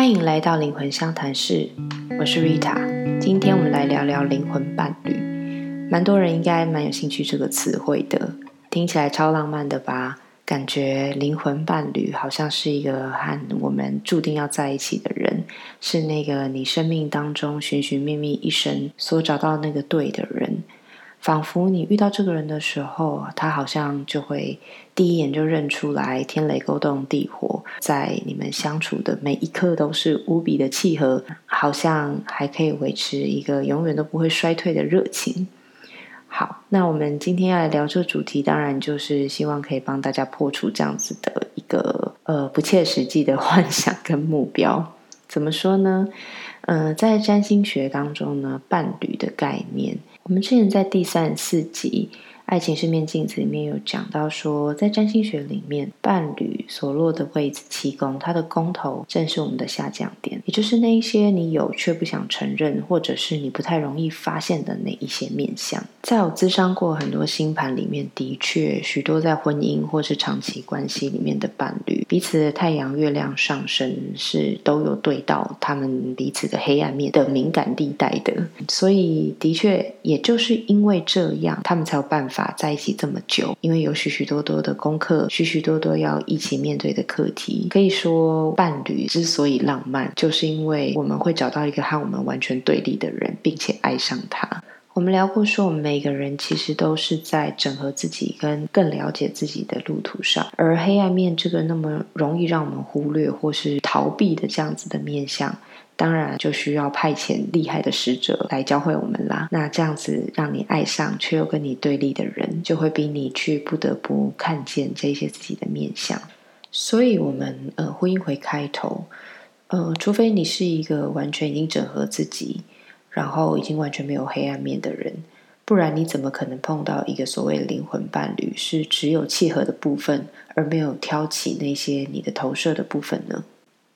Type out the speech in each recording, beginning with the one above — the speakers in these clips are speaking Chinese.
欢迎来到灵魂相谈室，我是 Rita。今天我们来聊聊灵魂伴侣。蛮多人应该蛮有兴趣这个词汇的，听起来超浪漫的吧？感觉灵魂伴侣好像是一个和我们注定要在一起的人，是那个你生命当中寻寻觅觅一生所找到那个对的人。仿佛你遇到这个人的时候，他好像就会第一眼就认出来，天雷勾动地火，在你们相处的每一刻都是无比的契合，好像还可以维持一个永远都不会衰退的热情。好，那我们今天要来聊这个主题，当然就是希望可以帮大家破除这样子的一个呃不切实际的 幻想跟目标。怎么说呢？呃，在占星学当中呢，伴侣的概念。我们之前在第三十四集《爱情是面镜子》里面有讲到说，在占星学里面，伴侣所落的位置七宫，它的宫头正是我们的下降点，也就是那一些你有却不想承认，或者是你不太容易发现的那一些面相。在我咨商过很多星盘里面，的确许多在婚姻或是长期关系里面的伴侣，彼此的太阳、月亮上升是都有对到他们彼此的黑暗面的敏感地带的，所以的确，也就是因为这样，他们才有办法在一起这么久，因为有许许多多的功课，许许多多要一起面对的课题。可以说，伴侣之所以浪漫，就是因为我们会找到一个和我们完全对立的人，并且爱上他。我们聊过说，我们每个人其实都是在整合自己跟更了解自己的路途上，而黑暗面这个那么容易让我们忽略或是逃避的这样子的面相，当然就需要派遣厉害的使者来教会我们啦。那这样子让你爱上却又跟你对立的人，就会逼你去不得不看见这些自己的面相。所以，我们呃，婚姻回开头，呃，除非你是一个完全已经整合自己。然后已经完全没有黑暗面的人，不然你怎么可能碰到一个所谓灵魂伴侣，是只有契合的部分，而没有挑起那些你的投射的部分呢？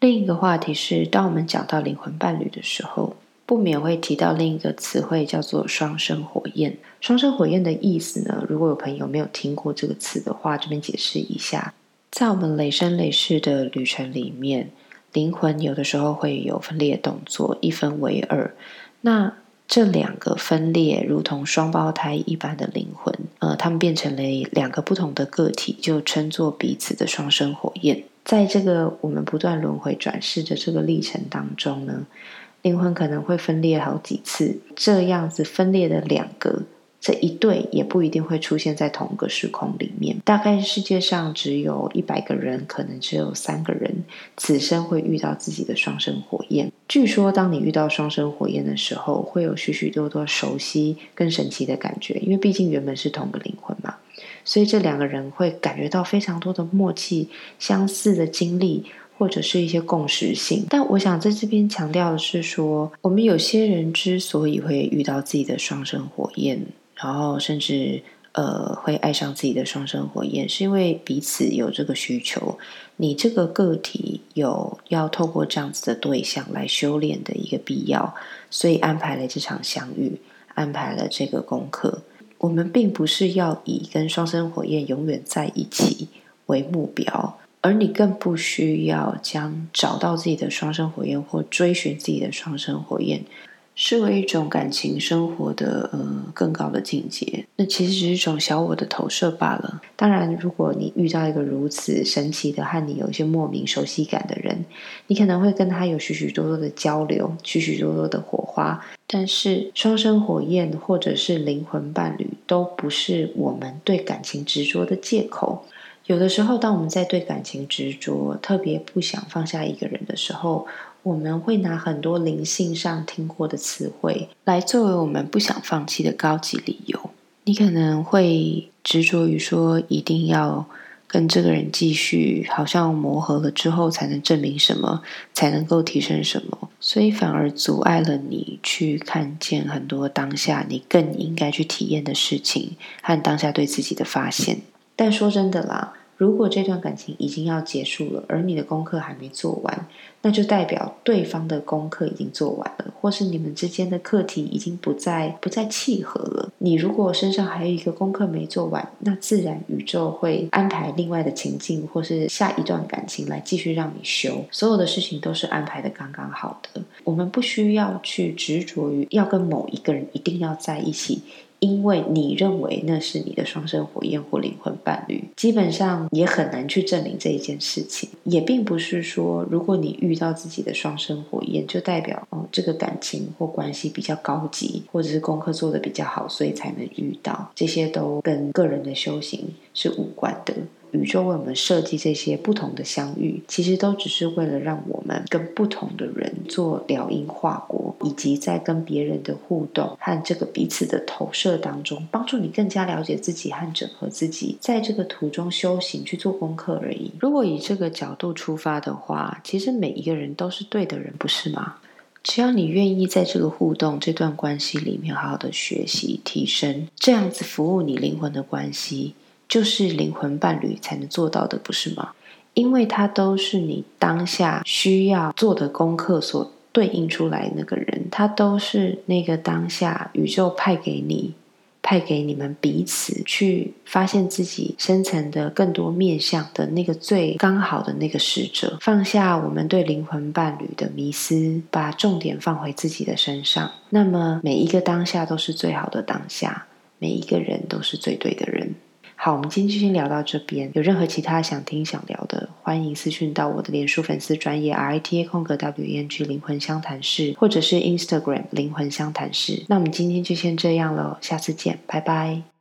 另一个话题是，当我们讲到灵魂伴侣的时候，不免会提到另一个词汇，叫做双生火焰。双生火焰的意思呢？如果有朋友没有听过这个词的话，这边解释一下，在我们累生累世的旅程里面，灵魂有的时候会有分裂动作，一分为二。那这两个分裂，如同双胞胎一般的灵魂，呃，他们变成了两个不同的个体，就称作彼此的双生火焰。在这个我们不断轮回转世的这个历程当中呢，灵魂可能会分裂好几次，这样子分裂的两个。这一对也不一定会出现在同个时空里面。大概世界上只有一百个人，可能只有三个人此生会遇到自己的双生火焰。据说，当你遇到双生火焰的时候，会有许许多多熟悉、更神奇的感觉，因为毕竟原本是同个灵魂。所以这两个人会感觉到非常多的默契、相似的经历，或者是一些共识性。但我想在这边强调的是说，我们有些人之所以会遇到自己的双生火焰。然后甚至呃会爱上自己的双生火焰，是因为彼此有这个需求。你这个个体有要透过这样子的对象来修炼的一个必要，所以安排了这场相遇，安排了这个功课。我们并不是要以跟双生火焰永远在一起为目标，而你更不需要将找到自己的双生火焰或追寻自己的双生火焰。视为一种感情生活的呃更高的境界，那其实只是一种小我的投射罢了。当然，如果你遇到一个如此神奇的和你有一些莫名熟悉感的人，你可能会跟他有许许多多的交流，许许多多的火花。但是，双生火焰或者是灵魂伴侣都不是我们对感情执着的借口。有的时候，当我们在对感情执着，特别不想放下一个人的时候。我们会拿很多灵性上听过的词汇来作为我们不想放弃的高级理由。你可能会执着于说，一定要跟这个人继续，好像磨合了之后才能证明什么，才能够提升什么，所以反而阻碍了你去看见很多当下你更应该去体验的事情和当下对自己的发现。但说真的啦。如果这段感情已经要结束了，而你的功课还没做完，那就代表对方的功课已经做完了，或是你们之间的课题已经不再不再契合了。你如果身上还有一个功课没做完，那自然宇宙会安排另外的情境，或是下一段感情来继续让你修。所有的事情都是安排的刚刚好的，我们不需要去执着于要跟某一个人一定要在一起。因为你认为那是你的双生火焰或灵魂伴侣，基本上也很难去证明这一件事情。也并不是说，如果你遇到自己的双生火焰，就代表哦这个感情或关系比较高级，或者是功课做得比较好，所以才能遇到。这些都跟个人的修行是无关的。宇宙为我们设计这些不同的相遇，其实都只是为了让我们跟不同的人做疗因化果，以及在跟别人的互动和这个彼此的投射当中，帮助你更加了解自己和整合自己，在这个途中修行去做功课而已。如果以这个角度出发的话，其实每一个人都是对的人，不是吗？只要你愿意在这个互动这段关系里面好好的学习提升，这样子服务你灵魂的关系。就是灵魂伴侣才能做到的，不是吗？因为他都是你当下需要做的功课所对应出来那个人，他都是那个当下宇宙派给你、派给你们彼此去发现自己深层的更多面相的那个最刚好的那个使者。放下我们对灵魂伴侣的迷思，把重点放回自己的身上，那么每一个当下都是最好的当下，每一个人都是最对的人。好，我们今天就先聊到这边。有任何其他想听、想聊的，欢迎私讯到我的脸书粉丝专业 R I T A 空格 W E N G 灵魂相谈室，或者是 Instagram 灵魂相谈室。那我们今天就先这样了，下次见，拜拜。